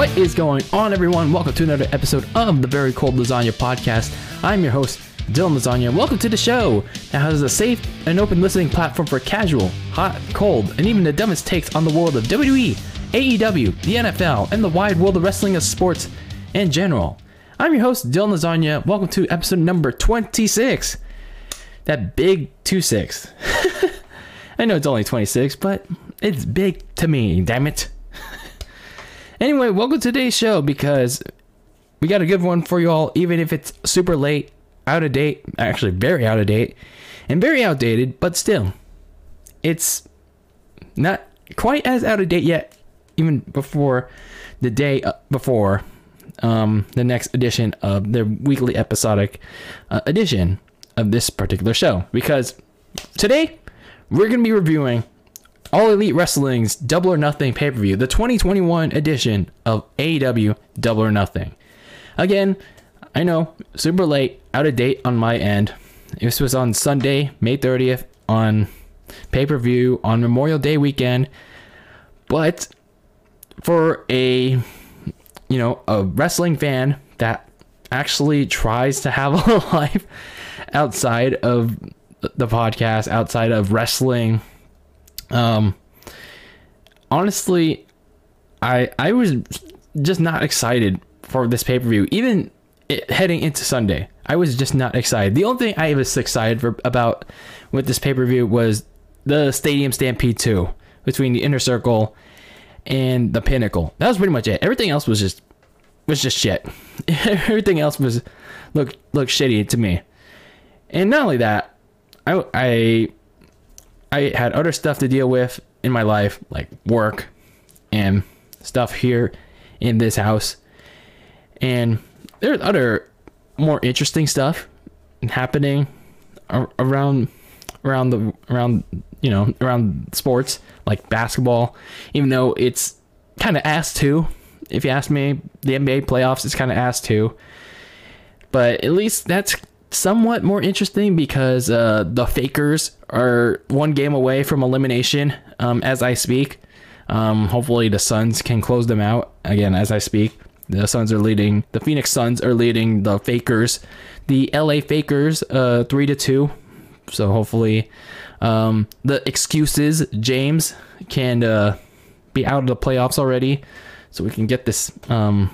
What is going on, everyone? Welcome to another episode of the Very Cold Lasagna Podcast. I'm your host, Dylan Lasagna. Welcome to the show that has a safe and open listening platform for casual, hot, cold, and even the dumbest takes on the world of WWE, AEW, the NFL, and the wide world of wrestling and sports in general. I'm your host, Dylan Lasagna. Welcome to episode number 26. That big 2 6. I know it's only 26, but it's big to me, damn it. Anyway, welcome to today's show because we got a good one for you all, even if it's super late, out of date, actually very out of date, and very outdated, but still, it's not quite as out of date yet, even before the day uh, before um, the next edition of their weekly episodic uh, edition of this particular show. Because today, we're going to be reviewing All Elite Wrestling's Double or Nothing pay per view, the 2021 edition of AEW Double or Nothing. Again, I know, super late, out of date on my end. This was on Sunday, May 30th, on pay per view on Memorial Day weekend. But for a you know a wrestling fan that actually tries to have a life outside of the podcast, outside of wrestling, um, honestly, I I was just not excited for this pay per view. Even it, heading into Sunday, I was just not excited. The only thing I was excited for about with this pay per view was the Stadium Stampede two between the Inner Circle and the Pinnacle. That was pretty much it. Everything else was just was just shit. Everything else was looked looked shitty to me. And not only that, I I I had other stuff to deal with in my life, like work and stuff here in this house. And there's other more interesting stuff happening around around the around you know around sports like basketball even though it's kind of asked to if you ask me the nba playoffs is kind of asked to but at least that's somewhat more interesting because uh, the fakers are one game away from elimination um, as i speak. Um, hopefully the suns can close them out. Again as i speak the suns are leading the phoenix suns are leading the fakers. The la fakers uh, three to two. So hopefully, um, the excuses James can uh, be out of the playoffs already, so we can get this um,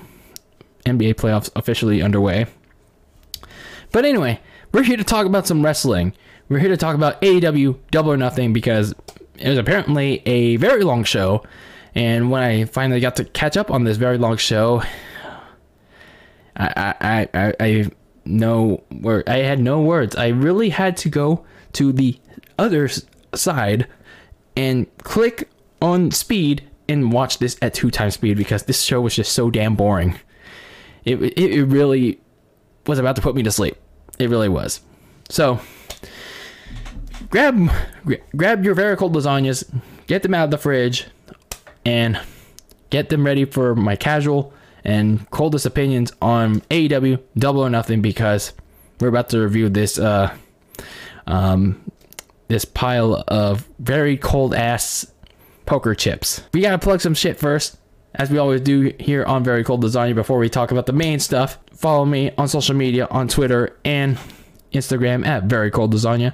NBA playoffs officially underway. But anyway, we're here to talk about some wrestling. We're here to talk about AEW Double or Nothing because it was apparently a very long show, and when I finally got to catch up on this very long show, I I I, I no word. I had no words. I really had to go to the other side and click on speed and watch this at two times speed because this show was just so damn boring. It, it, it really was about to put me to sleep. It really was. So grab grab your very cold lasagnas, get them out of the fridge, and get them ready for my casual and coldest opinions on AEW Double or Nothing because we're about to review this uh um this pile of very cold ass poker chips. We gotta plug some shit first, as we always do here on Very Cold Lasagna before we talk about the main stuff. Follow me on social media on Twitter and Instagram at Very Cold Lasagna.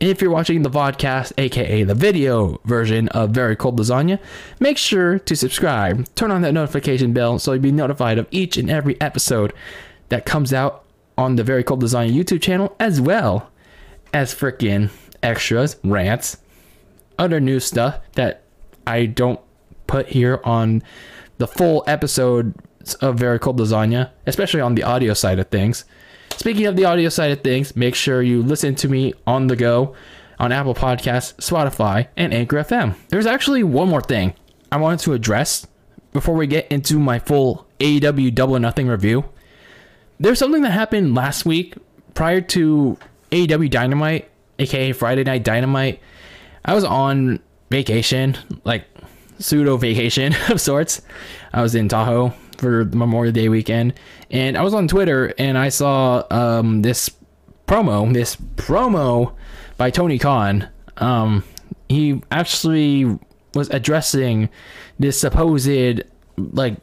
If you're watching the vodcast, aka the video version of Very Cold Lasagna, make sure to subscribe. Turn on that notification bell so you'll be notified of each and every episode that comes out on the Very Cold Lasagna YouTube channel, as well as freaking extras, rants, other new stuff that I don't put here on the full episode of Very Cold Lasagna, especially on the audio side of things. Speaking of the audio side of things, make sure you listen to me on the go on Apple Podcasts, Spotify, and Anchor FM. There's actually one more thing I wanted to address before we get into my full AEW Double Nothing review. There's something that happened last week prior to AEW Dynamite, aka Friday Night Dynamite. I was on vacation, like pseudo vacation of sorts. I was in Tahoe for Memorial Day weekend, and I was on Twitter and I saw um, this promo, this promo by Tony Khan. Um, he actually was addressing this supposed like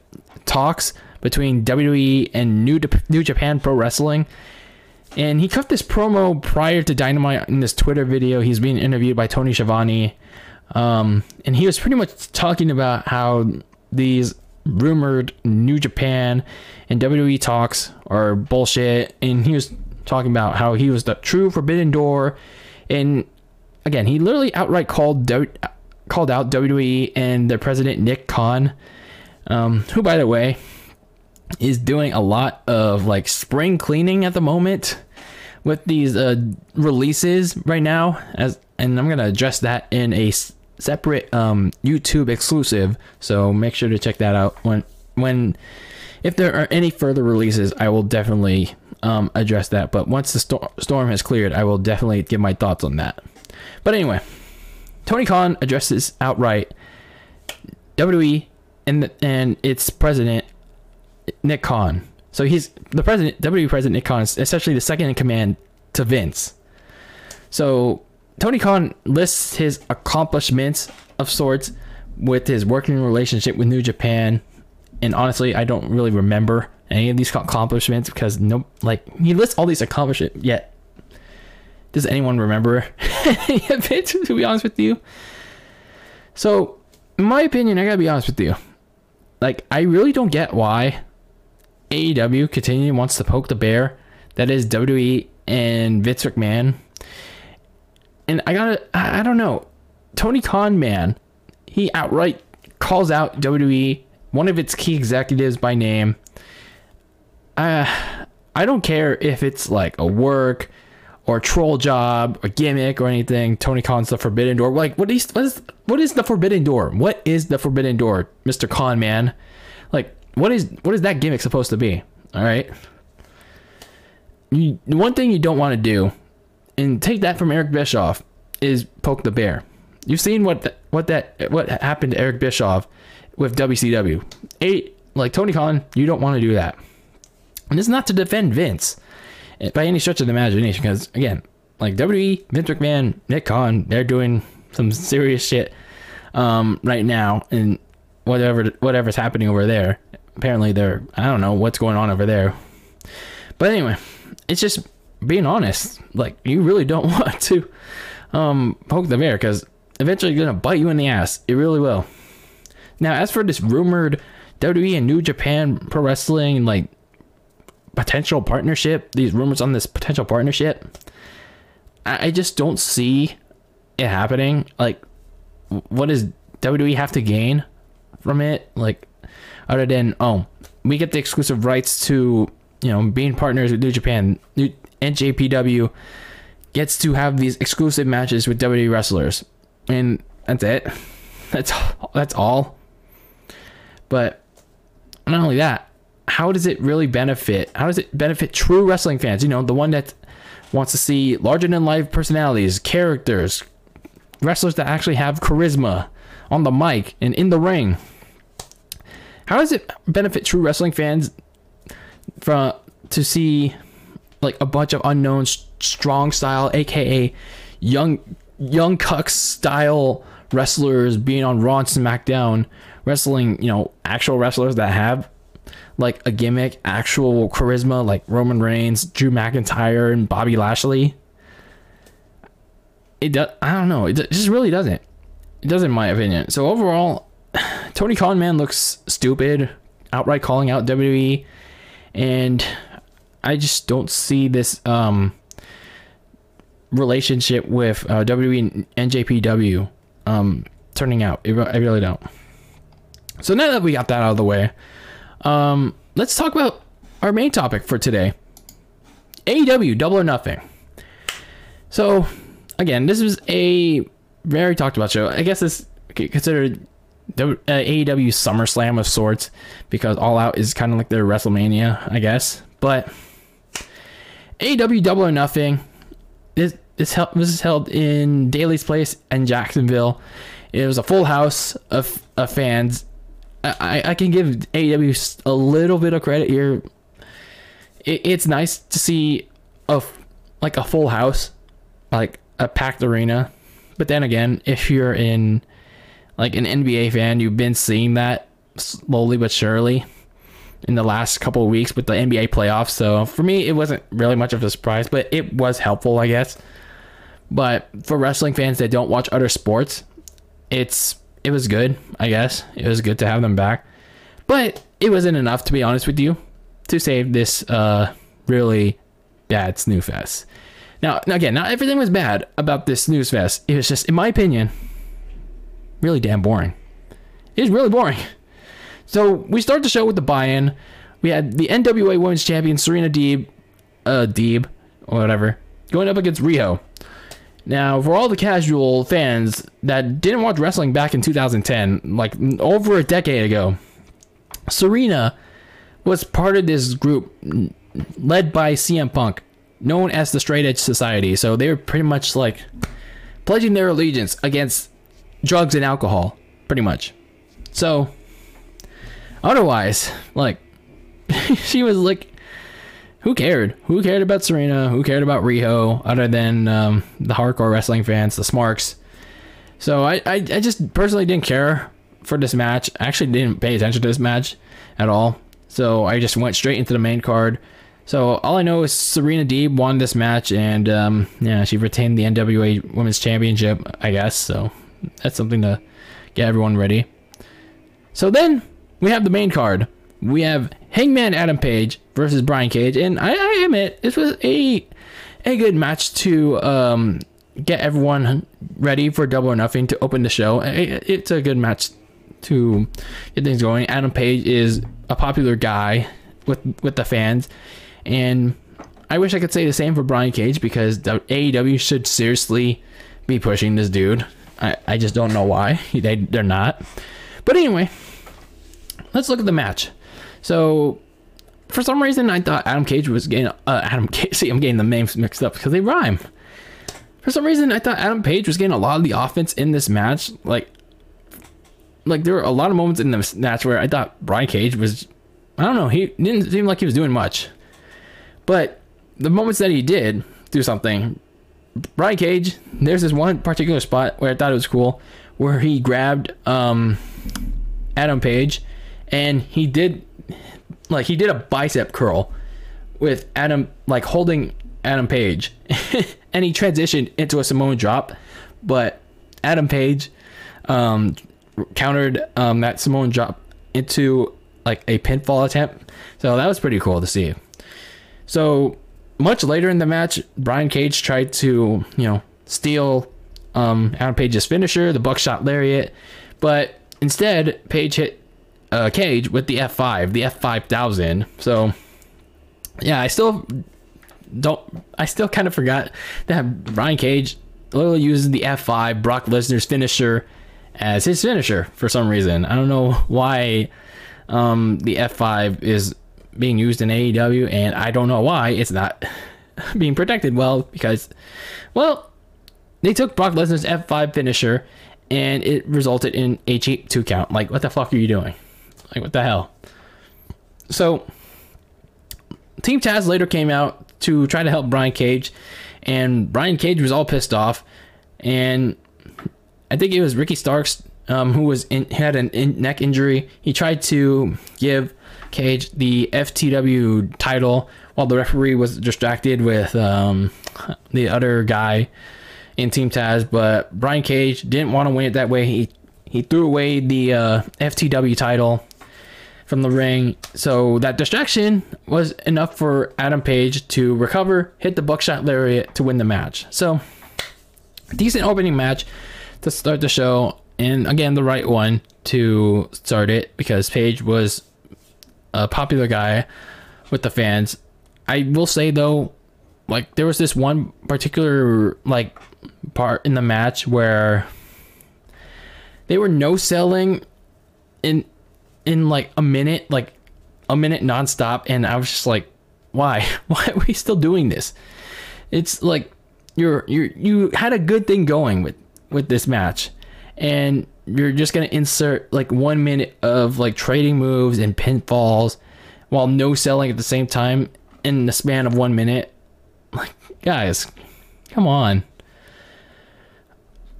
talks between WWE and New New Japan Pro Wrestling. And he cut this promo prior to Dynamite in this Twitter video. He's being interviewed by Tony Schiavone. Um, and he was pretty much talking about how these rumored New Japan and WWE talks are bullshit. And he was talking about how he was the true Forbidden Door. And again, he literally outright called called out WWE and their president Nick Khan, um, who, by the way, is doing a lot of like spring cleaning at the moment with these uh, releases right now. As and I'm gonna address that in a separate um, YouTube exclusive. So make sure to check that out when when if there are any further releases, I will definitely um, address that. But once the sto- storm has cleared, I will definitely give my thoughts on that. But anyway, Tony Khan addresses outright WWE and the, and its president Nick Khan. So he's the president, WWE president Nick Khan is essentially the second in command to Vince. So Tony Khan lists his accomplishments of sorts with his working relationship with New Japan, and honestly, I don't really remember any of these accomplishments because no, like he lists all these accomplishments. Yet, does anyone remember any of it? To be honest with you, so in my opinion, I gotta be honest with you. Like, I really don't get why AEW continually wants to poke the bear that is WWE and Vince McMahon. And I gotta, I don't know. Tony Khan, man, he outright calls out WWE, one of its key executives by name. Uh, I don't care if it's like a work or a troll job or gimmick or anything. Tony Khan's the Forbidden Door. Like, what is what is what is the Forbidden Door? What is the Forbidden Door, Mister Khan, man? Like, what is what is that gimmick supposed to be? All right. You, one thing you don't want to do, and take that from Eric Bischoff, is poke the bear. You've seen what the, what that what happened to Eric Bischoff with WCW. Eight like Tony Khan, you don't want to do that. And it's not to defend Vince eh, by any stretch of the imagination, because again, like WWE, Vince McMahon, Nick Khan, they're doing some serious shit um, right now, and whatever whatever's happening over there apparently they're I don't know what's going on over there. But anyway, it's just being honest. Like you really don't want to um, poke the bear because eventually you're gonna bite you in the ass. It really will. Now, as for this rumored WWE and New Japan Pro Wrestling like potential partnership, these rumors on this potential partnership, I, I just don't see it happening. Like, what does WWE have to gain from it? Like, other than oh, we get the exclusive rights to you know being partners with New Japan. New NJPW gets to have these exclusive matches with WWE wrestlers, and that's it. That's that's all. But not only that, how does it really benefit? How does it benefit true wrestling fans? You know, the one that wants to see larger than life personalities, characters, wrestlers that actually have charisma on the mic and in the ring. How does it benefit true wrestling fans from to see like a bunch of unknown strong style, aka young young cucks style wrestlers being on Raw and SmackDown, wrestling you know actual wrestlers that have like a gimmick, actual charisma, like Roman Reigns, Drew McIntyre, and Bobby Lashley. It does. I don't know. It just really doesn't. It doesn't, in my opinion. So overall, Tony Khan man looks stupid, outright calling out WWE, and I just don't see this um, relationship with uh, WWE and NJPW um, turning out. I really don't. So now that we got that out of the way, um, let's talk about our main topic for today. AEW Double or Nothing. So again, this is a very talked about show. I guess it's considered w, uh, AEW SummerSlam of sorts because All Out is kind of like their WrestleMania, I guess. But AEW Double or Nothing this this, held, this is held in Daily's Place in Jacksonville. It was a full house of, of fans. I, I can give AEW a little bit of credit here. It, it's nice to see a like a full house, like a packed arena. But then again, if you're in like an NBA fan, you've been seeing that slowly but surely in the last couple of weeks with the NBA playoffs. So for me, it wasn't really much of a surprise, but it was helpful, I guess. But for wrestling fans that don't watch other sports, it's it was good, I guess. It was good to have them back. But it wasn't enough to be honest with you to save this uh really bad snooze fest. Now, again, not everything was bad about this snooze fest. It was just, in my opinion, really damn boring. It was really boring. So we start the show with the buy-in. We had the NWA Women's Champion Serena Deeb, uh, Deeb, or whatever, going up against Riho. Now, for all the casual fans that didn't watch wrestling back in 2010, like over a decade ago, Serena was part of this group led by CM Punk, known as the Straight Edge Society. So they were pretty much like pledging their allegiance against drugs and alcohol, pretty much. So, otherwise, like, she was like, who cared? Who cared about Serena? Who cared about Riho other than um, the hardcore wrestling fans, the Smarks? So I, I, I just personally didn't care for this match. I actually didn't pay attention to this match at all. So I just went straight into the main card. So all I know is Serena Deeb won this match, and um, yeah, she retained the NWA Women's Championship, I guess. So that's something to get everyone ready. So then we have the main card. We have Hangman Adam Page versus Brian Cage, and I, I admit this was a a good match to um, get everyone ready for Double or Nothing to open the show. It's a good match to get things going. Adam Page is a popular guy with with the fans and I wish I could say the same for Brian Cage because the AEW should seriously be pushing this dude. I, I just don't know why. They, they're not. But anyway, let's look at the match. So, for some reason, I thought Adam Cage was getting. Uh, Adam Cage. See, I'm getting the names mixed up because they rhyme. For some reason, I thought Adam Page was getting a lot of the offense in this match. Like, like there were a lot of moments in this match where I thought Brian Cage was. I don't know. He didn't seem like he was doing much. But the moments that he did do something, Brian Cage, there's this one particular spot where I thought it was cool, where he grabbed um, Adam Page, and he did like he did a bicep curl with Adam like holding Adam Page, and he transitioned into a Samoan drop, but Adam Page um, countered um, that Samoan drop into like a pinfall attempt. So that was pretty cool to see. So much later in the match, Brian Cage tried to, you know, steal um, Adam Page's finisher, the buckshot lariat, but instead Page hit uh, Cage with the F5, the F5000. So yeah, I still don't. I still kind of forgot that Brian Cage literally uses the F5, Brock Lesnar's finisher, as his finisher for some reason. I don't know why um, the F5 is being used in AEW, and I don't know why it's not being protected well because, well, they took Brock Lesnar's F5 finisher and it resulted in a cheap two count. Like, what the fuck are you doing? Like, what the hell? So, Team Taz later came out to try to help Brian Cage, and Brian Cage was all pissed off, and I think it was Ricky Starks um, who was in, had a in neck injury. He tried to give Cage the FTW title while the referee was distracted with um, the other guy in Team Taz. But Brian Cage didn't want to win it that way. He he threw away the uh, FTW title from the ring. So that distraction was enough for Adam Page to recover, hit the buckshot lariat to win the match. So decent opening match to start the show. And again, the right one to start it because Page was a popular guy with the fans. I will say though, like there was this one particular like part in the match where they were no selling in in like a minute, like a minute nonstop, and I was just like, why? Why are we still doing this? It's like you're you you had a good thing going with with this match, and you're just gonna insert like one minute of like trading moves and pinfalls while no selling at the same time in the span of one minute. Like, guys, come on.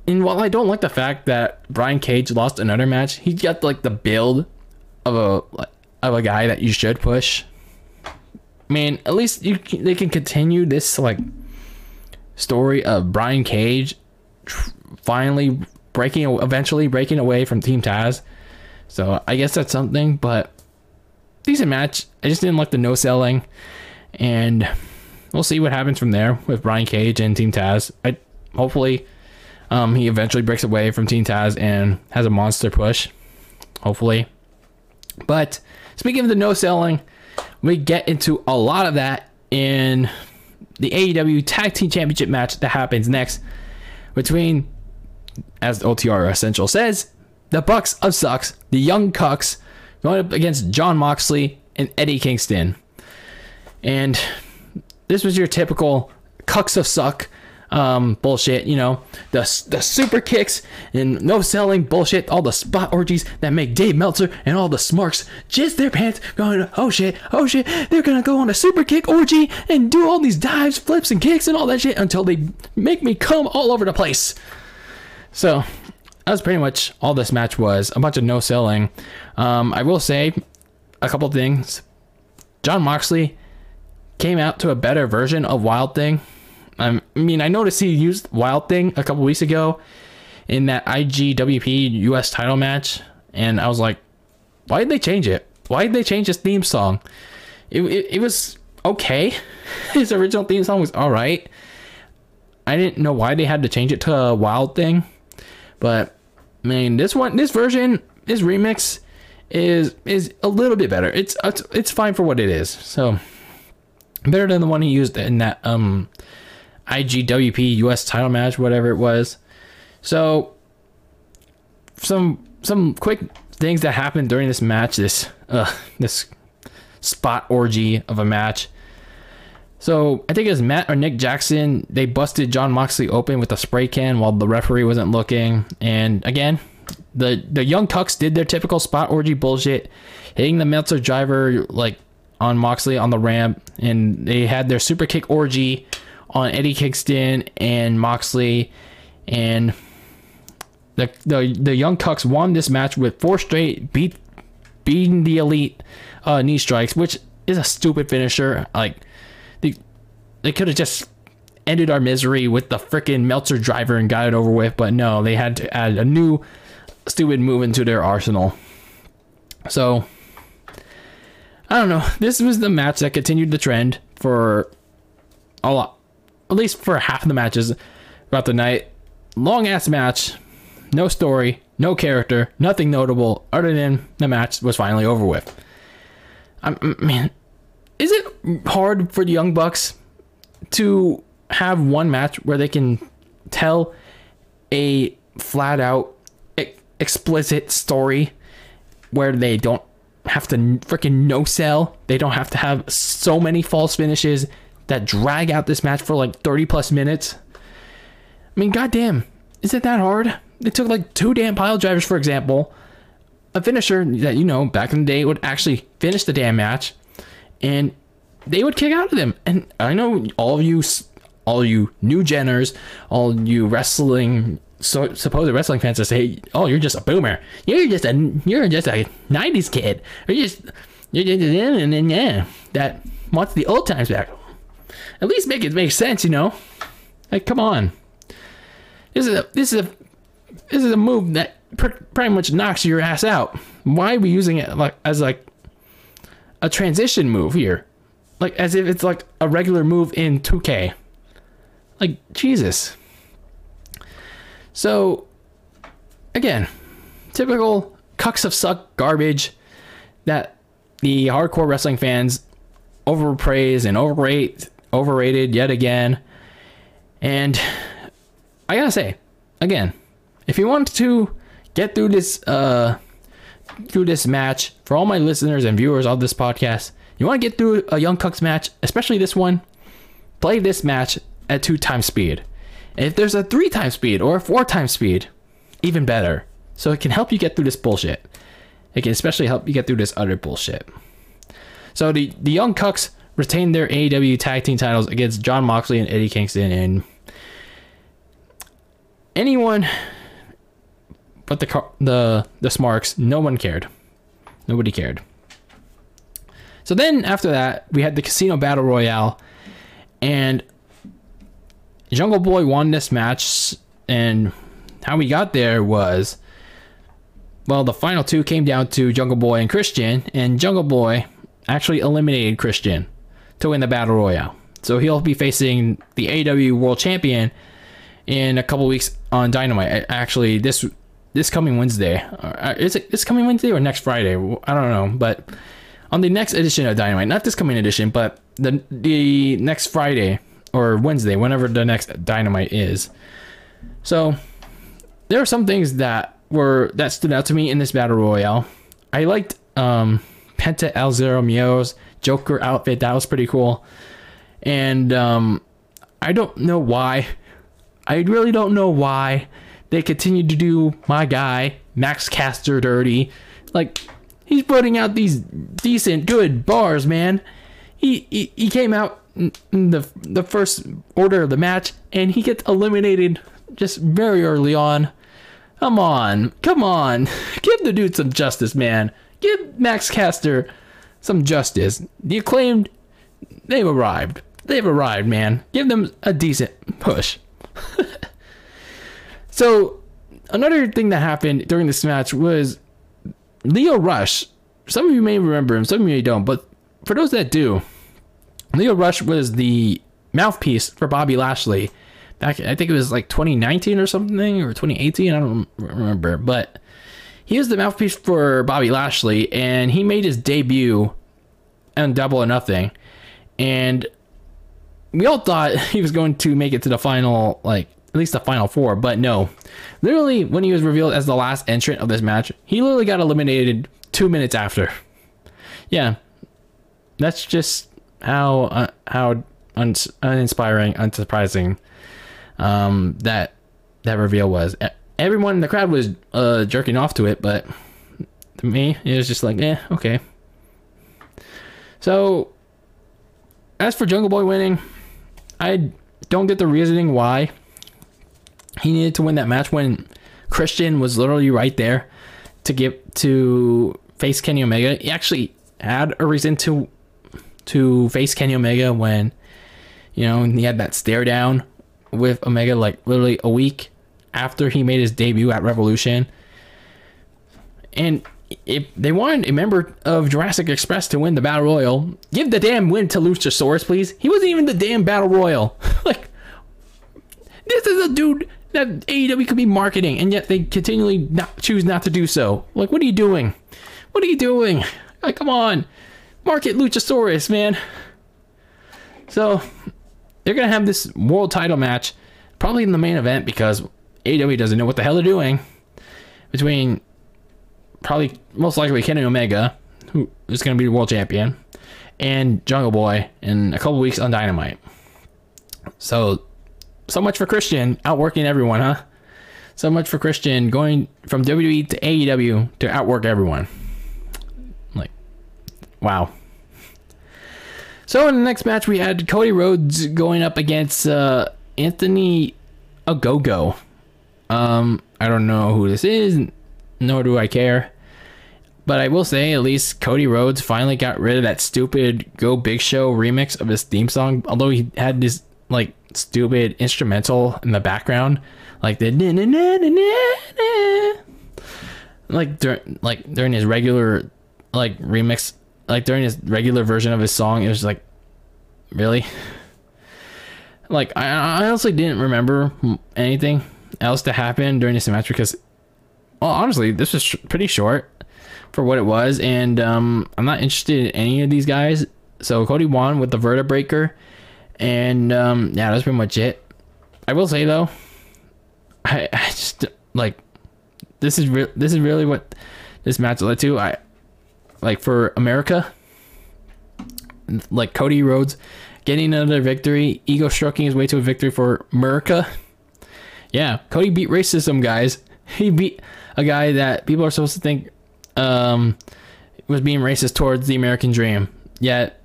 And while I don't like the fact that Brian Cage lost another match, he got like the build of a of a guy that you should push. I mean, at least you they can continue this like story of Brian Cage tr- finally breaking eventually breaking away from Team Taz. So I guess that's something, but decent match. I just didn't like the no selling, and we'll see what happens from there with Brian Cage and Team Taz. I hopefully um, he eventually breaks away from Team Taz and has a monster push. Hopefully, but speaking of the no selling, we get into a lot of that in the AEW Tag Team Championship match that happens next between, as OTR Essential says, the Bucks of Sucks, the Young Cucks, going up against Jon Moxley and Eddie Kingston. And this was your typical Cucks of Suck um, bullshit, you know, the, the super kicks and no selling bullshit, all the spot orgies that make Dave Meltzer and all the smarks jizz their pants going, oh shit, oh shit, they're gonna go on a super kick orgy and do all these dives, flips, and kicks and all that shit until they make me come all over the place. So, that was pretty much all this match was a bunch of no selling. Um, I will say a couple things. Jon Moxley came out to a better version of Wild Thing I mean, I noticed he used Wild Thing a couple weeks ago in that IWGP US title match, and I was like, why did they change it? Why did they change his theme song? It, it, it was okay. His original theme song was all right. I didn't know why they had to change it to a Wild Thing, but I mean, this one, this version, this remix is is a little bit better. It's it's, it's fine for what it is. So better than the one he used in that um IWGP US title match, whatever it was. So some some quick things that happened during this match, this uh this spot orgy of a match. So I think it was Matt or Nick Jackson. They busted Jon Moxley open with a spray can while the referee wasn't looking. And again, the the Young Cucks did their typical spot orgy bullshit, hitting the Meltzer driver like on Moxley on the ramp, and they had their super kick orgy on Eddie Kingston and Moxley, and the the the Young Cucks won this match with four straight beat beating the Elite uh, knee strikes, which is a stupid finisher. Like they they could have just ended our misery with the freaking Meltzer driver and got it over with, but no, they had to add a new stupid move into their arsenal. So I don't know. This was the match that continued the trend for a lot at least for half of the matches throughout the night. Long ass match, no story, no character, nothing notable other than the match was finally over with. I mean, is it hard for the Young Bucks to have one match where they can tell a flat out explicit story where they don't have to freaking no sell. They don't have to have so many false finishes that drag out this match for like 30 plus minutes. I mean, goddamn, is it that hard? It took like two damn pile drivers, for example, a finisher that you know back in the day would actually finish the damn match, and they would kick out of them. And I know all of you, all you new Jenners, all you wrestling so supposed wrestling fans say, "Oh, you're just a boomer. You're just a you're just a '90s kid. You're just you're just and then yeah, that wants the old times back." At least make it make sense, you know. Like, come on. This is a this is a this is a move that pr- pretty much knocks your ass out. Why are we using it like as like a transition move here? Like as if it's like a regular move in 2K. Like Jesus. So again, typical cucks of suck garbage that the hardcore wrestling fans overpraise and overrate overrated yet again. And I gotta say, again, if you want to get through this uh through this match, for all my listeners and viewers of this podcast, you want to get through a Young Cucks match, especially this one, play this match at two times speed. And if there's a three times speed or a four times speed, even better. So it can help you get through this bullshit. It can especially help you get through this other bullshit. So the, the Young Cucks retained their AEW tag team titles against Jon Moxley and Eddie Kingston and anyone but the the the Smarks, no one cared. Nobody cared. So then after that, we had the Casino Battle Royale, and Jungle Boy won this match. And how we got there was, well, the final two came down to Jungle Boy and Christian, and Jungle Boy actually eliminated Christian to win the Battle Royale. So he'll be facing the AEW World Champion in a couple weeks on Dynamite. Actually, this this coming Wednesday. Uh, is it this coming Wednesday or next Friday? I don't know, but on the next edition of Dynamite, not this coming edition, but the the next Friday or Wednesday, whenever the next Dynamite is. So there are some things that were that stood out to me in this battle royale. I liked um, Penta El Zero Miedo's Joker outfit. That was pretty cool. And um, I don't know why. I really don't know why they continued to do my guy Max Caster dirty. Like he's putting out these decent, good bars, man. He he, he came out in the the first order of the match and he gets eliminated just very early on. Come on, come on, give the dude some justice, man. Give Max Caster some justice. The acclaimed, they've arrived. They've arrived, man. Give them a decent push. so, another thing that happened during this match was Lio Rush. Some of you may remember him, some of you don't, but for those that do, Lio Rush was the mouthpiece for Bobby Lashley back. I think it was like 2019 or something, or 2018. I don't remember, but he was the mouthpiece for Bobby Lashley, and he made his debut on Double or Nothing, and we all thought he was going to make it to the final, like at least the final four, but no. Literally, when he was revealed as the last entrant of this match, he literally got eliminated two minutes after. Yeah, that's just how uh, how un- uninspiring, unsurprising um, that that reveal was. Everyone in the crowd was uh, jerking off to it, but to me, it was just like, eh, okay. So, as for Jungle Boy winning, I don't get the reasoning why he needed to win that match when Christian was literally right there to get to face Kenny Omega. He actually had a reason to to face Kenny Omega when you know he had that stare down with Omega like literally a week after he made his debut at Revolution. And if they wanted a member of Jurassic Express to win the Battle Royal, give the damn win to Luchasaurus, please. He wasn't even the damn Battle Royal. like, this is a dude that AEW could be marketing, and yet they continually not choose not to do so. Like, what are you doing? What are you doing? Like, come on, market Luchasaurus, man. So they're gonna have this world title match, probably in the main event because AEW doesn't know what the hell they're doing. Between probably most likely Kenny Omega, who is gonna be the world champion, and Jungle Boy in a couple weeks on Dynamite. So, so much for Christian outworking everyone, huh? So much for Christian going from WWE to AEW to outwork everyone. Like, wow. So in the next match, we had Cody Rhodes going up against uh, Anthony Ogogo. Um, I don't know who this is, nor do I care. But I will say, at least Cody Rhodes finally got rid of that stupid Go Big Show remix of his theme song. Although he had this like stupid instrumental in the background, like the na na na na na, like during like during his regular like remix like during his regular version of his song, it was like, really? Like I, I honestly didn't remember anything else to happen during this match because, well, honestly, this was sh- pretty short for what it was, and um, I'm not interested in any of these guys. So Cody won with the Vertebreaker, and um, yeah, that's pretty much it. I will say though, I, I just like this is real. This is really what this match led to. I like for America, like Cody Rhodes getting another victory, ego stroking his way to a victory for America. Yeah, Cody beat racism, guys. He beat a guy that people are supposed to think um, was being racist towards the American dream. Yet,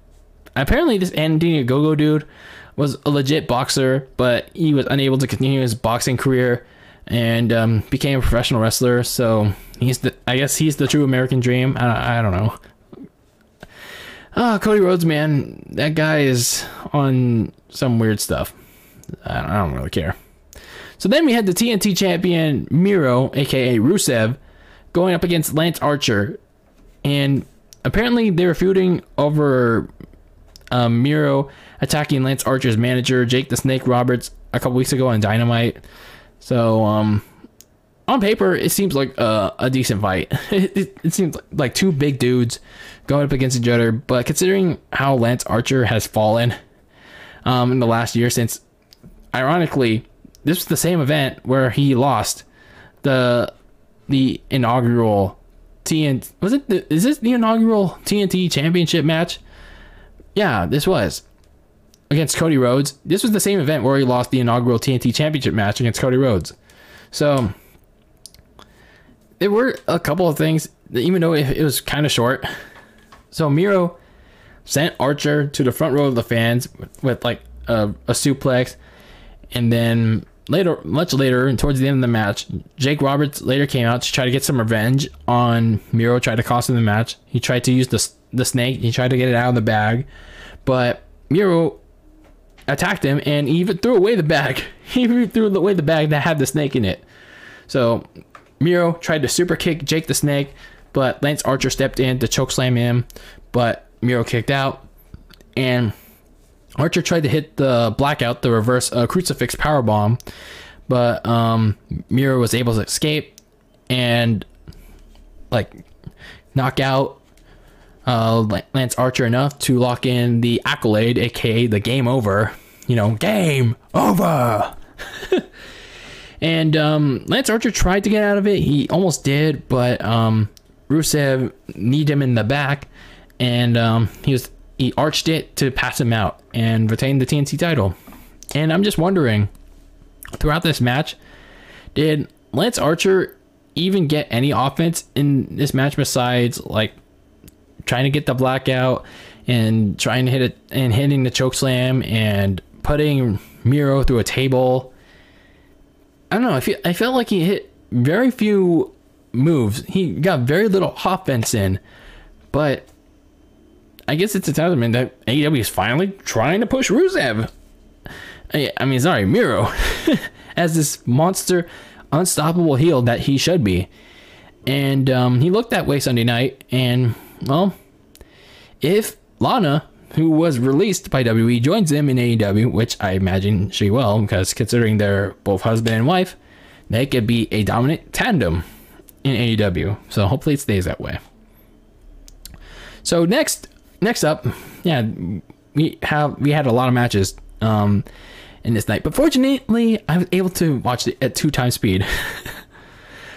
apparently, this Anthony Ogogo dude was a legit boxer, but he was unable to continue his boxing career and um, became a professional wrestler. So He's the I guess he's the true American dream. I, I don't know. Oh, Cody Rhodes, man, that guy is on some weird stuff. I don't, I don't really care. So then we had the TNT champion Miro, aka Rusev, going up against Lance Archer, and apparently they were feuding over um, Miro attacking Lance Archer's manager Jake the Snake Roberts a couple weeks ago on Dynamite. So um, on paper, it seems like a, decent fight. It, it, seems like two big dudes going up against each other. But considering how Lance Archer has fallen um, in the last year, since ironically this was the same event where he lost the the inaugural TNT was it the, is this the inaugural TNT championship match? Yeah, this was against Cody Rhodes. This was the same event where he lost the inaugural TNT championship match against Cody Rhodes. So there were a couple of things, even though it, it was kind of short. So Miro sent Archer to the front row of the fans with, with like a, a suplex, and then later, much later, towards the end of the match, Jake Roberts later came out to try to get some revenge on Miro. Tried to cost him the match. He tried to use the the snake. He tried to get it out of the bag, but Miro attacked him and even threw away the bag. He threw away the bag that had the snake in it. So Miro tried to super kick Jake the Snake, but Lance Archer stepped in to chokeslam him, but Miro kicked out, and Archer tried to hit the blackout, the reverse uh, crucifix power bomb, but um, Miro was able to escape and like knock out uh, Lance Archer enough to lock in the accolade, aka the game over. You know, game over. and um, Lance Archer tried to get out of it. He almost did, but um, Rusev kneed him in the back, and um, he was he arched it to pass him out and retain the TNT title. And I'm just wondering, throughout this match, did Lance Archer even get any offense in this match besides like trying to get the blackout and trying to hit it and hitting the choke slam and putting Miro through a table. I don't know. I feel I felt like he hit very few moves. He got very little offense in, but I guess it's a testament that AEW is finally trying to push Rusev. I mean, sorry, Miro, as this monster, unstoppable heel that he should be, and um, he looked that way Sunday night, and well, if Lana, who was released by WWE, joins him in AEW, which I imagine she will, because considering they're both husband and wife, they could be a dominant tandem in AEW. So hopefully it stays that way. So next, next up, yeah, we have we had a lot of matches um, in this night, but fortunately, I was able to watch it at two times speed.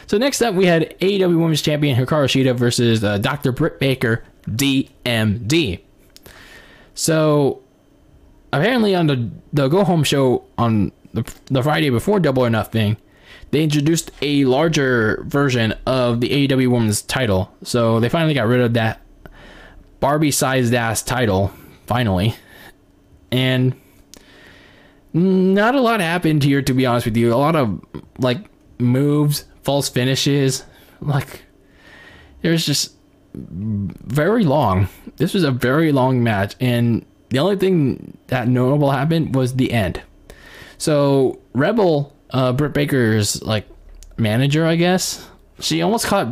So next up, we had AEW Women's Champion Hikaru Shida versus uh, Dr. Britt Baker, DMD. So apparently on the the Go Home show on the, the Friday before Double or Nothing, they introduced a larger version of the AEW Women's title. So they finally got rid of that Barbie-sized ass title, finally. And not a lot happened here, to be honest with you. A lot of like moves false finishes. Like, it was just very long. This was a very long match, and the only thing that notable happened was the end. So Rebel, uh, Britt Baker's like manager, I guess, she almost caught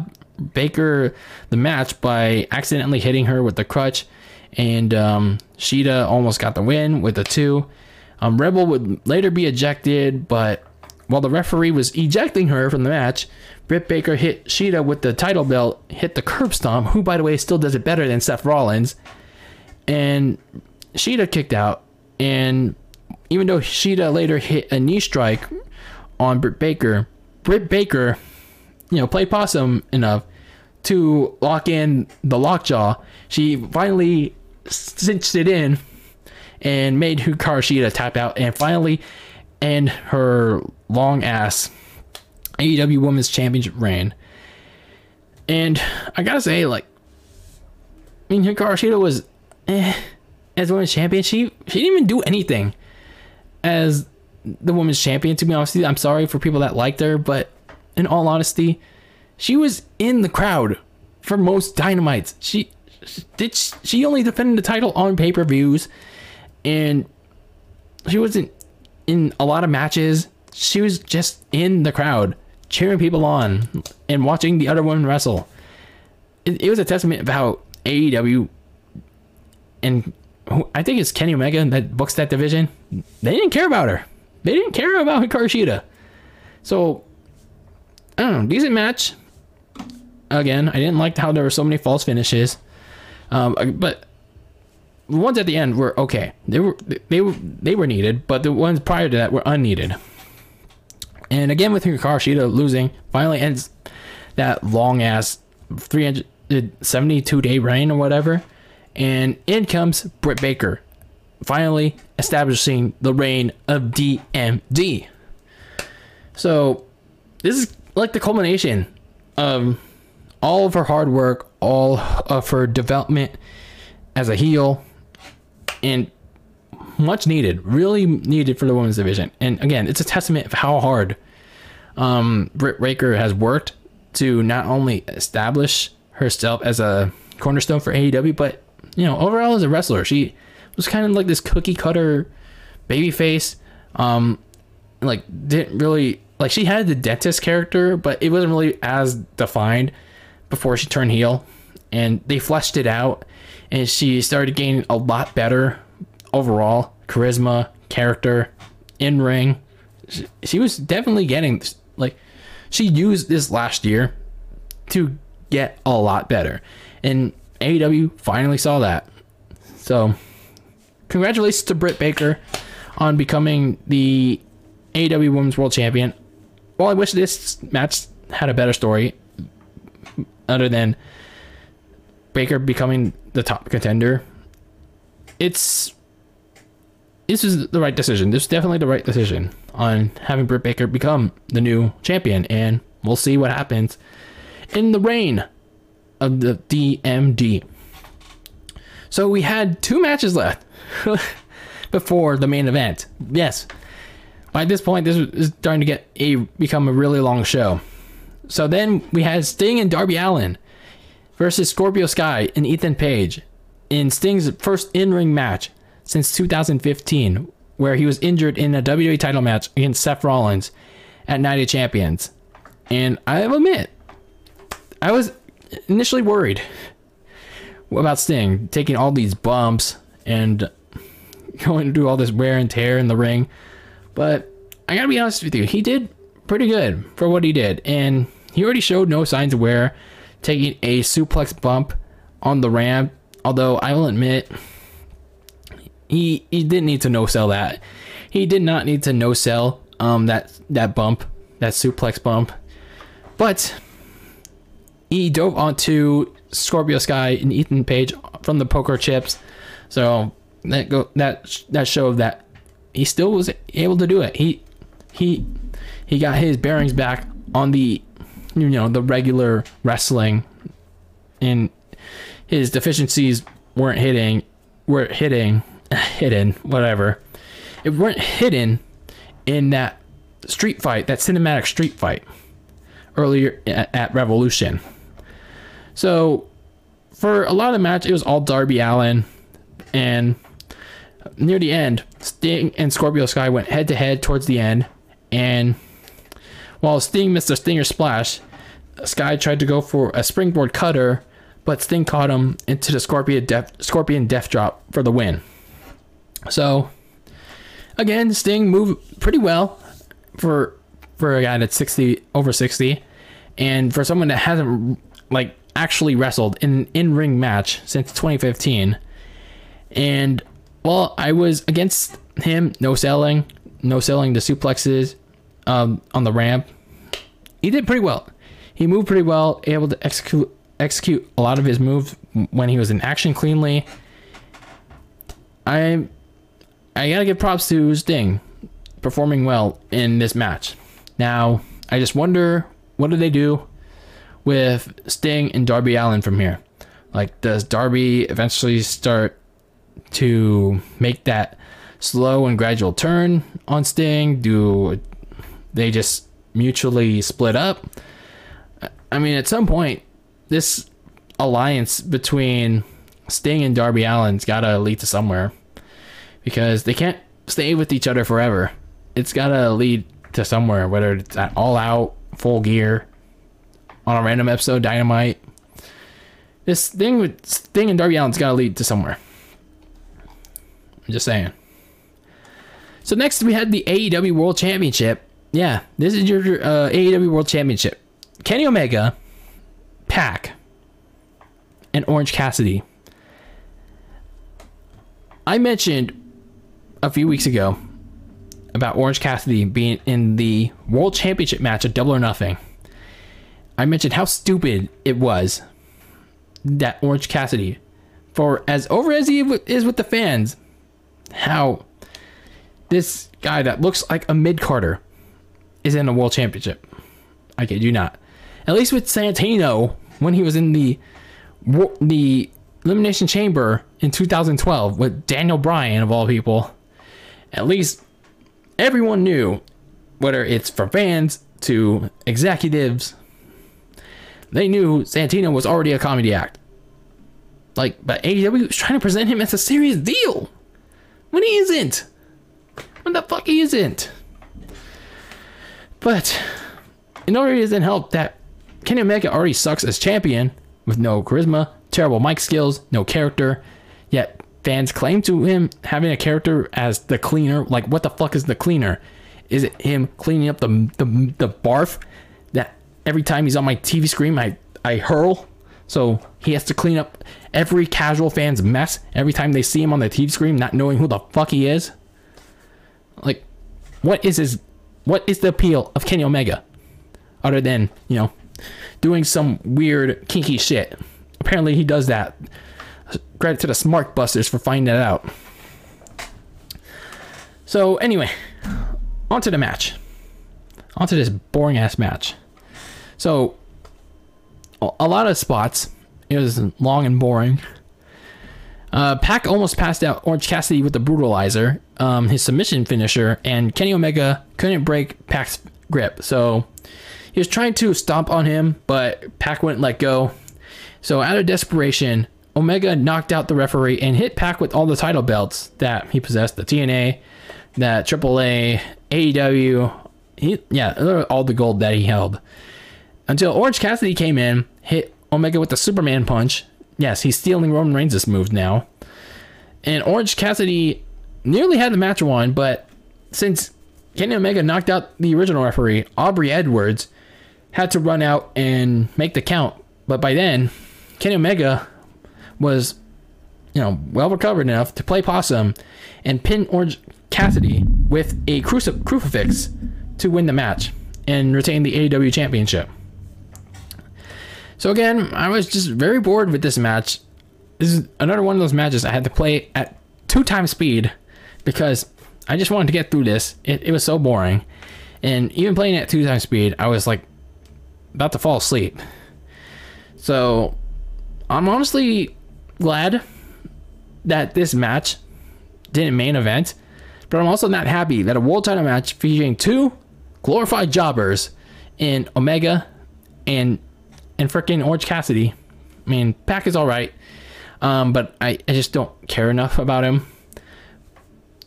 Baker the match by accidentally hitting her with the crutch, and um, Shida almost got the win with a two. Um, Rebel would later be ejected, but while the referee was ejecting her from the match, Britt Baker hit Shida with the title belt, hit the curb stomp, who, by the way, still does it better than Seth Rollins. And Shida kicked out. And even though Shida later hit a knee strike on Britt Baker, Britt Baker, you know, played possum enough to lock in the lockjaw. She finally cinched it in and made Hikaru Shida tap out and finally end her long ass AEW Women's Championship reign. And I gotta say, like, I mean, Hikaru Shida was eh, as Women's Champion. She she didn't even do anything as the Women's Champion. To be honest, I'm sorry for people that liked her, but in all honesty, She was in the crowd for most dynamites. She did she only defended the title on pay-per-views and she wasn't in a lot of matches. She was just in the crowd, cheering people on and watching the other women wrestle. It, it was a testament of how AEW and I think it's Kenny Omega that books that division. They didn't care about her. They didn't care about Hikaru Shida. So I don't know, decent match. Again, I didn't like how there were so many false finishes. Um, but the ones at the end were okay. They were they were they were needed, but the ones prior to that were unneeded. And again with Hikaru Shida losing, finally ends that long ass 372 day reign or whatever. And in comes Britt Baker, finally establishing the reign of DMD. So this is like the culmination of all of her hard work, all of her development as a heel, and much needed, really needed for the women's division. And again, it's a testament of how hard um, Britt Baker has worked to not only establish herself as a cornerstone for AEW, but you know, overall as a wrestler, she was kind of like this cookie cutter baby face. Um, like didn't really like she had the dentist character, but it wasn't really as defined before she turned heel. And they fleshed it out and she started gaining a lot better overall charisma, character, in ring. She, she was definitely getting like she used this last year to get a lot better. And AEW finally saw that. So, congratulations to Britt Baker on becoming the AEW Women's World Champion. Well, I wish this match had a better story other than Baker becoming the top contender. It's this is the right decision. This is definitely the right decision on having Britt Baker become the new champion, and we'll see what happens in the reign of the DMD. So we had two matches left before the main event. Yes, by this point, this is starting to get a become a really long show. So then we had Sting and Darby Allin versus Scorpio Sky and Ethan Page in Sting's first in-ring match since 2015, where he was injured in a WWE title match against Seth Rollins at Night of Champions. And I admit, I was initially worried about Sting taking all these bumps and going through all this wear and tear in the ring. But I gotta be honest with you, he did pretty good for what he did. And he already showed no signs of wear, taking a suplex bump on the ramp. Although I will admit, he he didn't need to no sell that. He did not need to no sell um that that bump, that suplex bump. But he dove onto Scorpio Sky and Ethan Page from the poker chips. So that go that that showed that he still was able to do it. He he he got his bearings back on the you know the regular wrestling and his deficiencies weren't hitting weren't hitting hidden whatever. It weren't hidden in that street fight that cinematic street fight earlier at, at revolution. So for a lot of the match it was all darby Allin, and near the end sting and scorpio sky went head to head towards the end and while Sting missed a stinger splash, Sky tried to go for a springboard cutter, but Sting caught him into the Scorpion Death, Scorpion Death Drop for the win. So, again, Sting moved pretty well for for a guy that's 60 over 60, and for someone that hasn't like actually wrestled in an in-ring match since 2015. And well, I was against him, no selling, no selling the suplexes, um, on the ramp. He did pretty well. He moved pretty well, able to execute execute a lot of his moves when he was in action cleanly. I I gotta give props to Sting performing well in this match. Now I just wonder what do they do with Sting and Darby Allin from here? Like, does Darby eventually start to make that slow and gradual turn on Sting? Do they just mutually split up. I mean, at some point, this alliance between Sting and Darby Allin's got to lead to somewhere because they can't stay with each other forever. It's got to lead to somewhere, whether it's at All Out, Full Gear, on a random episode, Dynamite. This thing with Sting and Darby Allin's got to lead to somewhere. I'm just saying. So next we had the AEW World Championship. Yeah, this is your uh, AEW World Championship. Kenny Omega, Pac, and Orange Cassidy. I mentioned a few weeks ago about Orange Cassidy being in the World Championship match at Double or Nothing. I mentioned how stupid it was that Orange Cassidy, for as over as he is with the fans, how this guy that looks like a mid carder is in a World Championship. I kid you not. At least with Santino, when he was in the the Elimination Chamber in 2012 with Daniel Bryan of all people, at least everyone knew, whether it's from fans to executives, they knew Santino was already a comedy act. Like, but AEW was trying to present him as a serious deal when he isn't. When the fuck he isn't. But in order doesn't help that Kenny Omega already sucks as champion with no charisma, terrible mic skills, no character. Yet fans claim to him having a character as the cleaner. Like, what the fuck is the cleaner? Is it him cleaning up the the, the barf that every time he's on my TV screen I I hurl? So he has to clean up every casual fan's mess every time they see him on the TV screen, not knowing who the fuck he is. Like, what is his? What is the appeal of Kenny Omega, other than you know, doing some weird kinky shit? Apparently, he does that. Credit to the Smart Busters for finding that out. So anyway, on to the match. On to this boring ass match. So a lot of spots. It was long and boring. Uh, almost passed out Orange Cassidy with the brutalizer, um, his submission finisher, and Kenny Omega couldn't break Pac's grip. So he was trying to stomp on him, but Pac wouldn't let go. So out of desperation, Omega knocked out the referee and hit Pac with all the title belts that he possessed: the TNA, that AAA, AEW, he, yeah, all the gold that he held. Until Orange Cassidy came in, hit Omega with the Superman punch. Yes, he's stealing Roman Reigns' move now. And Orange Cassidy nearly had the match won, but since Kenny Omega knocked out the original referee, Aubrey Edwards had to run out and make the count. But by then, Kenny Omega was, you know, well recovered enough to play possum and pin Orange Cassidy with a crucif- crucifix to win the match and retain the AEW championship. So again, I was just very bored with this match. This is another one of those matches I had to play at two times speed because I just wanted to get through this. It, it was so boring. And even playing at two times speed, I was like about to fall asleep. So I'm honestly glad that this match didn't main event, but I'm also not happy that a world title match featuring two glorified jobbers in Omega and and freaking Orange Cassidy. I mean, Pac is all right, um, but I, I just don't care enough about him.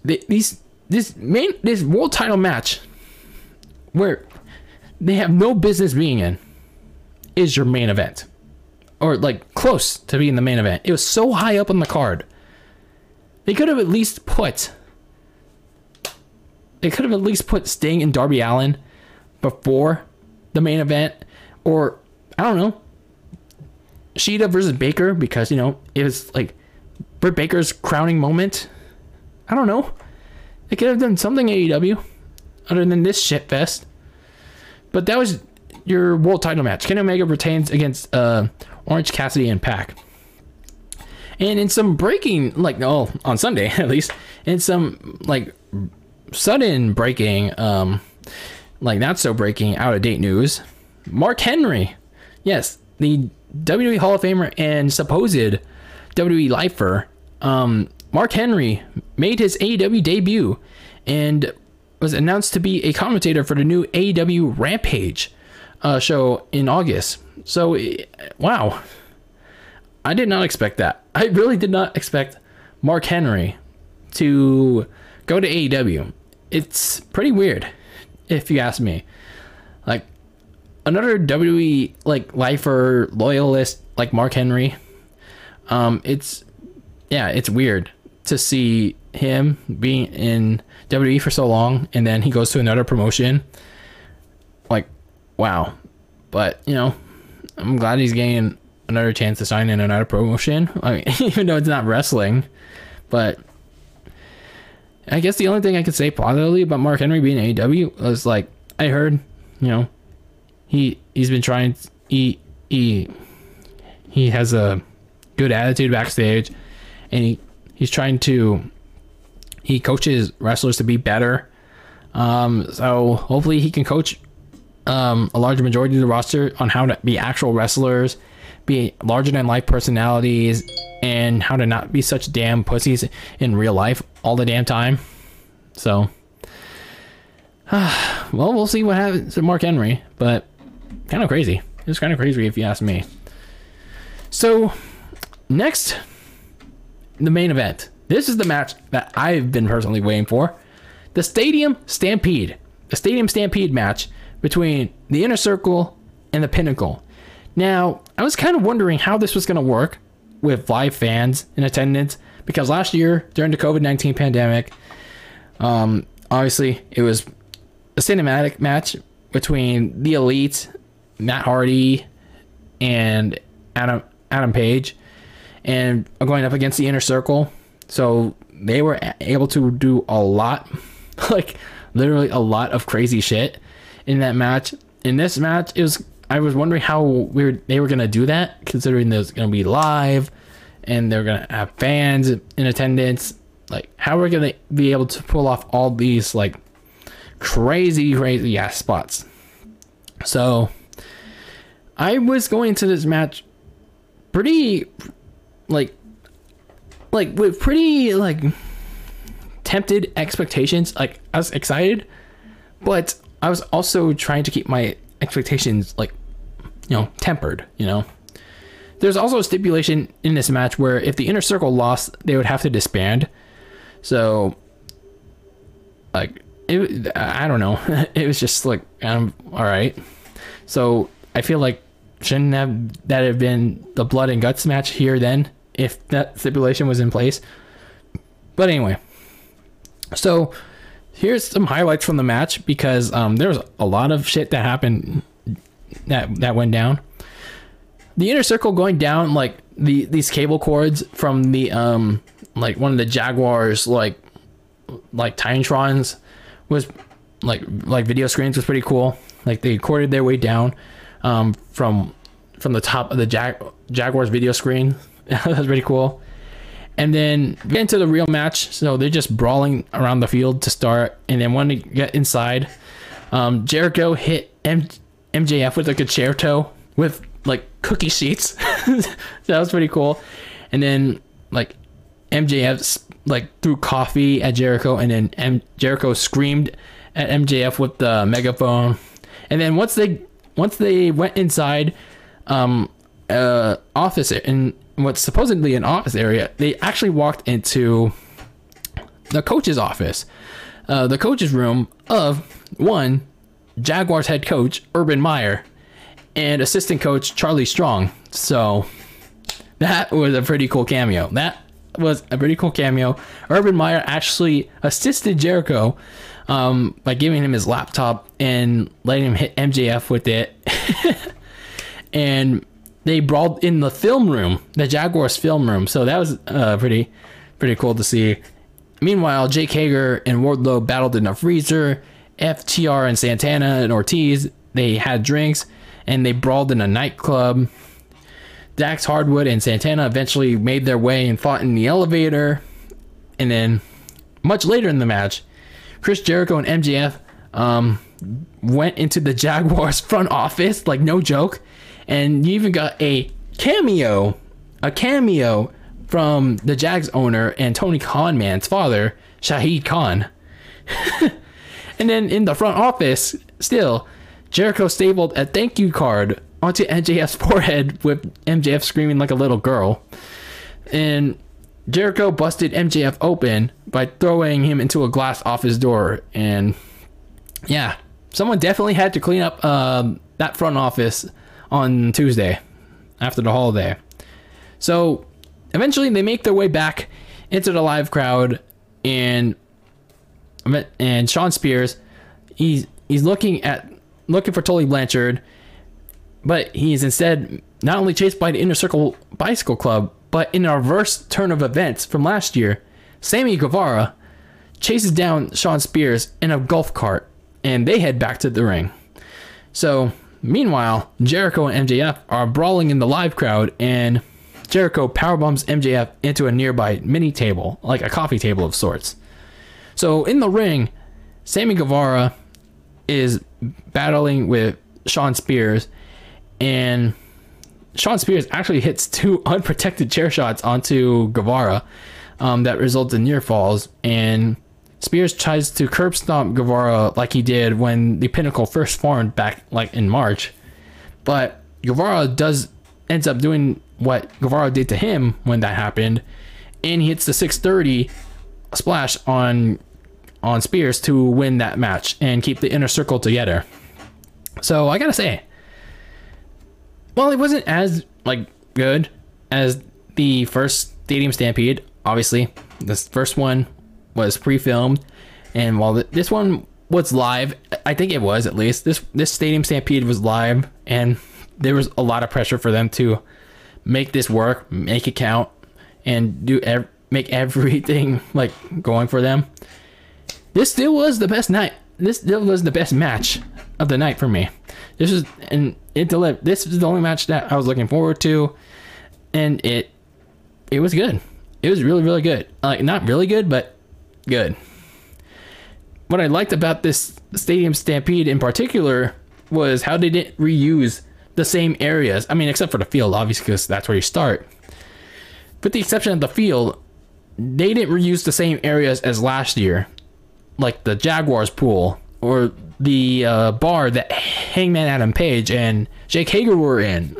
The, these this main this world title match where they have no business being in is your main event or like close to being the main event. It was so high up on the card. They could have at least put they could have at least put Sting and Darby Allin before the main event or I don't know. Shida versus Baker because you know it was like Britt Baker's crowning moment. I don't know. They could have done something AEW other than this shit fest. But that was your world title match. Kenny Omega retains against uh, Orange Cassidy and Pac. And in some breaking, like oh, on Sunday at least, in some like sudden breaking, um, like not so breaking, out of date news, Mark Henry Yes, the WWE Hall of Famer and supposed WWE lifer, um, Mark Henry, made his AEW debut and was announced to be a commentator for the new AEW Rampage uh, show in August. So, eh, wow. I did not expect that. I really did not expect Mark Henry to go to AEW. It's pretty weird, if you ask me. Another WWE like lifer loyalist like Mark Henry. Um, it's yeah, it's weird to see him being in WWE for so long and then he goes to another promotion. Like, wow. But you know, I'm glad he's getting another chance to sign in another promotion. I mean, even though it's not wrestling, but I guess the only thing I could say positively about Mark Henry being AEW was like I heard, you know, he he's been trying he he he has a good attitude backstage and he he's trying to he coaches wrestlers to be better. Um so hopefully he can coach um a larger majority of the roster on how to be actual wrestlers be larger than life personalities and how to not be such damn pussies in real life all the damn time. So well we'll see what happens to mark henry but kind of crazy. It's kind of crazy if you ask me. So, next, the main event. This is the match that I've been personally waiting for. The Stadium Stampede. The Stadium Stampede match between the Inner Circle and the Pinnacle. Now, I was kind of wondering how this was going to work with live fans in attendance because last year during the COVID 19 pandemic, um, obviously it was a cinematic match between the Elite Matt Hardy and Adam Adam Page, and going up against the Inner Circle. So they were able to do a lot, like literally a lot of crazy shit in that match. In this match, it was I was wondering how weird they were gonna do that, considering there's gonna be live and they're gonna have fans in attendance. Like, how are we gonna be able to pull off all these like crazy, crazy ass spots? So I was going to this match pretty like like with pretty like tempted expectations. Like I was excited, but I was also trying to keep my expectations like you know tempered. You know, there's also a stipulation in this match where if the inner circle lost, they would have to disband. So, like, it, I don't know. it was just like, um, all right. So I feel like shouldn't have that have been the blood and guts match here then if that stipulation was in place. But anyway, so here's some highlights from the match because um, there was a lot of shit that happened that that went down. The inner circle going down like the these cable cords from the um like one of the Jaguars like like Titantrons was like like video screens was pretty cool. Like they corded their way down um, from from the top of the Jag- Jaguars video screen. that was pretty cool. And then get into the real match. So they're just brawling around the field to start. And then when they get inside, um, Jericho hit M- MJF with a toe with like cookie sheets. that was pretty cool. And then like MJF like threw coffee at Jericho, and then M- Jericho screamed at MJF with the megaphone. And then once they once they went inside um uh office in what's supposedly an office area they actually walked into the coach's office uh, the coach's room of one jaguars head coach urban meyer and assistant coach charlie strong so that was a pretty cool cameo that was a pretty cool cameo urban meyer actually assisted jericho um, by giving him his laptop and letting him hit MJF with it. and they brawled in the film room, the Jaguars film room. So that was uh, pretty, pretty cool to see. Meanwhile, Jake Hager and Wardlow battled in the freezer. FTR and Santana and Ortiz they had drinks and they brawled in a nightclub. Dax Harwood and Santana eventually made their way and fought in the elevator. And then, much later in the match, Chris Jericho and MJF um, went into the Jaguars front office, like no joke, and you even got a cameo, a cameo from the Jags owner and Tony Khan man's father, Shahid Khan. and then in the front office, still, Jericho stapled a thank you card onto MJF's forehead with MJF screaming like a little girl. And Jericho busted MJF open by throwing him into a glass off his door. And yeah, someone definitely had to clean up um, that front office on Tuesday after the holiday. So eventually they make their way back into the live crowd and and Shawn Spears he's he's looking at looking for Tully Blanchard but he is instead not only chased by the Inner Circle Bicycle Club but in a reverse turn of events from last year Sammy Guevara chases down Shawn Spears in a golf cart and they head back to the ring. So Meanwhile, Jericho and MJF are brawling in the live crowd, and Jericho powerbombs MJF into a nearby mini table, like a coffee table of sorts. So in the ring, Sammy Guevara is battling with Shawn Spears, and Shawn Spears actually hits two unprotected chair shots onto Guevara um, that results in near falls, and Spears tries to curb stomp Guevara like he did when the Pinnacle first formed back like in March. But Guevara does ends up doing what Guevara did to him when that happened, and he hits the 630 splash on on Spears to win that match and keep the inner circle together. So I gotta say, well, it wasn't as like good as the first Stadium Stampede. Obviously, this first one was pre-filmed, and while this one was live, I think it was at least this this Stadium Stampede was live, and there was a lot of pressure for them to make this work, make it count, and do ev- make everything like going for them. This still was the best night. This still was the best match of the night for me. This is and it delivered. This is the only match that I was looking forward to, and it it was good. It was really really good. Like not really good, but good. What I liked about this Stadium Stampede in particular was how they didn't reuse the same areas. I mean, except for the field, obviously, because that's where you start. With the exception of the field, they didn't reuse the same areas as last year, like the Jaguars pool or the uh, bar that Hangman Adam Page and Jake Hager were in.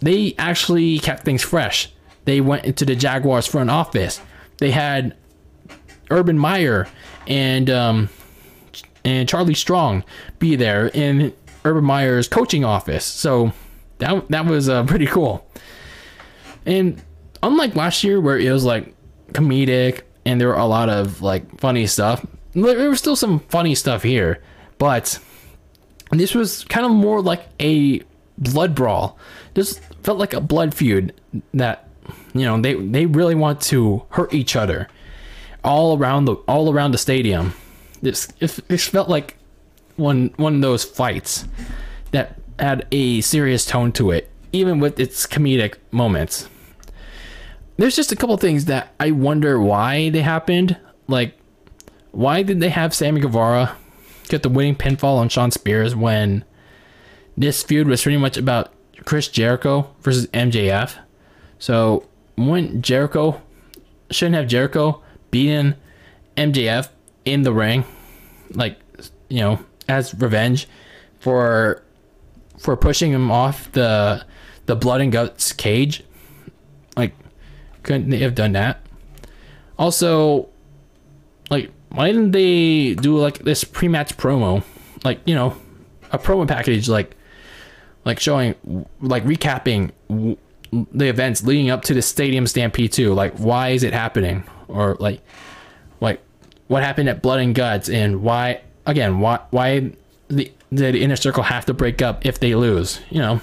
They actually kept things fresh. They went into the Jaguars front office. They had Urban Meyer and um, and Charlie Strong be there in Urban Meyer's coaching office. So that that was uh, pretty cool. And unlike last year where it was like comedic and there were a lot of like funny stuff, there was still some funny stuff here, but this was kind of more like a blood brawl. This felt like a blood feud that you know they they really want to hurt each other all around the all around the stadium. This it felt like one one of those fights that had a serious tone to it, even with its comedic moments. There's just a couple things that I wonder why they happened. Like, why did they have Sammy Guevara get the winning pinfall on Shawn Spears when this feud was pretty much about Chris Jericho versus MJF? So, when Jericho shouldn't have Jericho beating MJF in the ring, like you know, as revenge for for pushing him off the the blood and guts cage. Like, couldn't they have done that? Also, like, why didn't they do like this pre-match promo, like you know, a promo package like like showing like recapping the events leading up to the stadium stampede too. Like why is it happening? Or like like what happened at Blood and Guts? And why again why why the did inner circle have to break up if they lose? You know?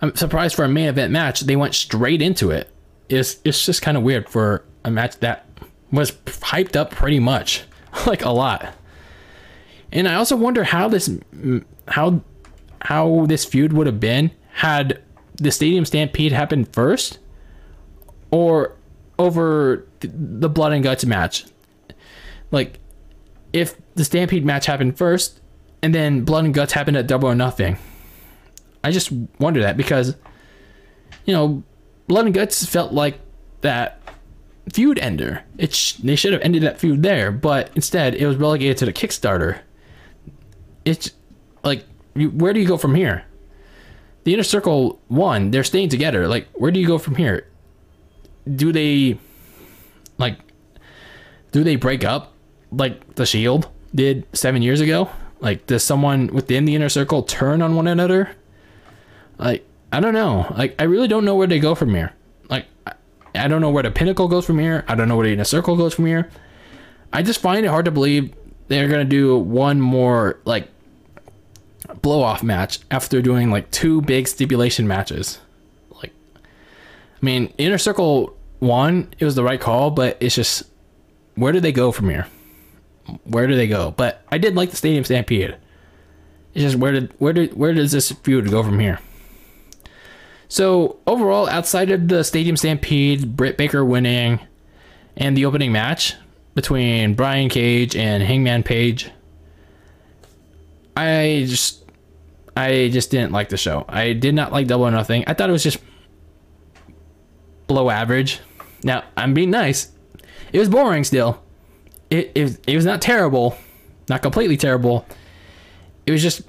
I'm surprised for a main event match they went straight into it. It's it's just kind of weird for a match that was hyped up pretty much like a lot and i also wonder how this how how this feud would have been had the stadium stampede happened first or over the blood and guts match. Like, if the Stampede match happened first, and then blood and guts happened at double or nothing. I just wonder that because, you know, blood and guts felt like that feud ender. It sh- they should have ended that feud there, but instead it was relegated to the Kickstarter. It's like you, where do you go from here? The inner circle one, they're staying together. Like, where do you go from here? Do they, like, do they break up like the Shield did seven years ago? Like, does someone within the inner circle turn on one another? Like, I don't know. Like, I really don't know where they go from here. I don't know where the pinnacle goes from here. I don't know where the inner circle goes from here. I just find it hard to believe they're gonna do one more like blow off match after doing like two big stipulation matches. Like, I mean, Inner Circle one, it was the right call, but it's just where do they go from here? Where do they go? But I did like the Stadium Stampede. It's just where did where did where does this feud go from here? So overall, outside of the Stadium Stampede, Britt Baker winning, and the opening match between Brian Cage and Hangman Page, I just I just didn't like the show. I did not like Double or Nothing. I thought it was just below average. Now I'm being nice. It was boring still. It it, it was not terrible, not completely terrible. It was just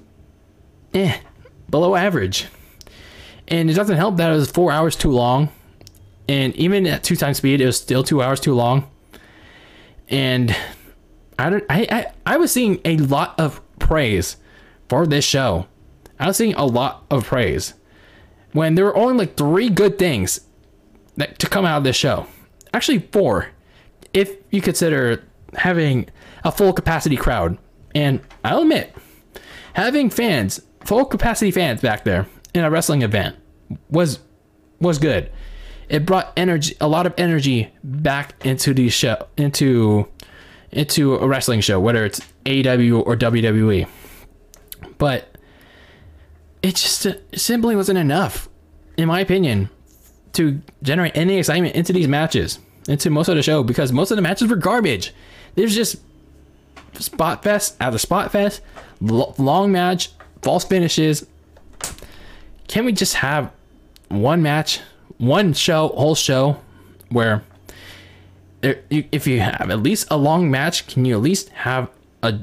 eh below average. And it doesn't help that it was four hours too long. And even at two times speed, it was still two hours too long. And I don't I, I, I was seeing a lot of praise for this show. I was seeing a lot of praise. When there were only like three good things that to come out of this show. Actually four. If you consider having a full capacity crowd. And I'll admit, having fans, full capacity fans back there in a wrestling event was was good. It brought energy, a lot of energy back into the show, into into a wrestling show, whether it's AEW or WWE. But it just simply wasn't enough, in my opinion, to generate any excitement into these matches, into most of the show, because most of the matches were garbage. There's just spot fest after spot fest, long match, false finishes. Can we just have one match, one show, whole show, where if you have at least a long match, can you at least have a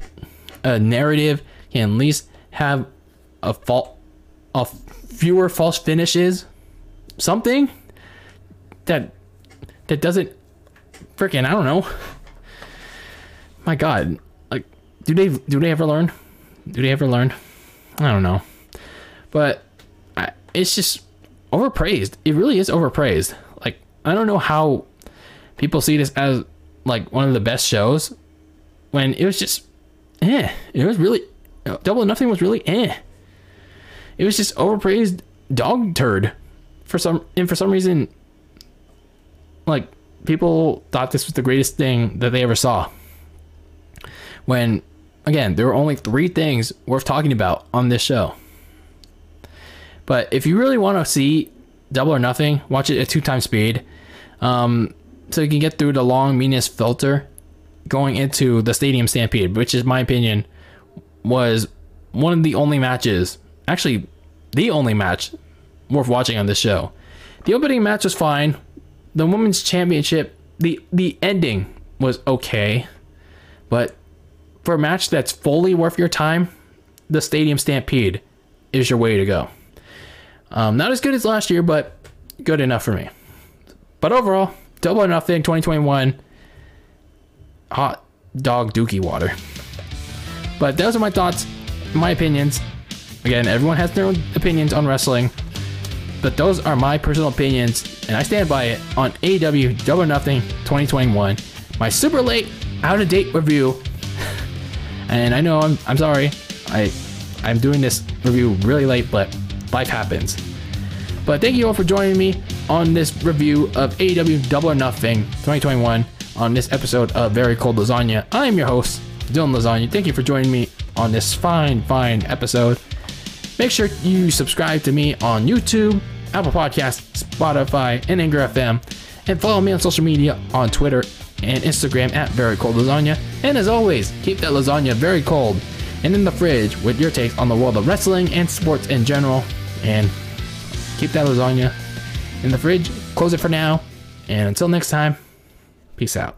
a narrative? Can at least have a fault, a fewer false finishes, something that that doesn't freaking I don't know. My God, like, do they do they ever learn? Do they ever learn? I don't know, but it's just overpraised. It really is overpraised. Like I don't know how people see this as like one of the best shows when it was just eh. It was really Double Nothing was really eh. It was just overpraised dog turd for some and for some reason like people thought this was the greatest thing that they ever saw. When again, there were only 3 things worth talking about on this show. But if you really want to see Double or Nothing, watch it at two times speed. Um, so you can get through the long meanness filter going into the Stadium Stampede, which is my opinion was one of the only matches, actually the only match worth watching on this show. The opening match was fine. The women's championship, the the ending was okay, but for a match that's fully worth your time, the Stadium Stampede is your way to go. Um, not as good as last year, but good enough for me. But overall, double or nothing 2021 hot dog dookie water. But those are my thoughts, my opinions. Again, everyone has their own opinions on wrestling, but those are my personal opinions, and I stand by it on AW Double or Nothing 2021. My super late, out of date review. and I know I'm, I'm sorry, I I'm doing this review really late, but life happens. But thank you all for joining me on this review of AEW Double or Nothing 2021 on this episode of Very Cold Lasagna. I am your host, Dylan Lasagna. Thank you for joining me on this fine, fine episode. Make sure you subscribe to me on YouTube, Apple Podcasts, Spotify, and Anchor FM. And follow me on social media on Twitter and Instagram at Very Cold Lasagna. And as always, keep that lasagna very cold and in the fridge with your takes on the world of wrestling and sports in general. And keep that lasagna in the fridge, close it for now, and until next time, peace out.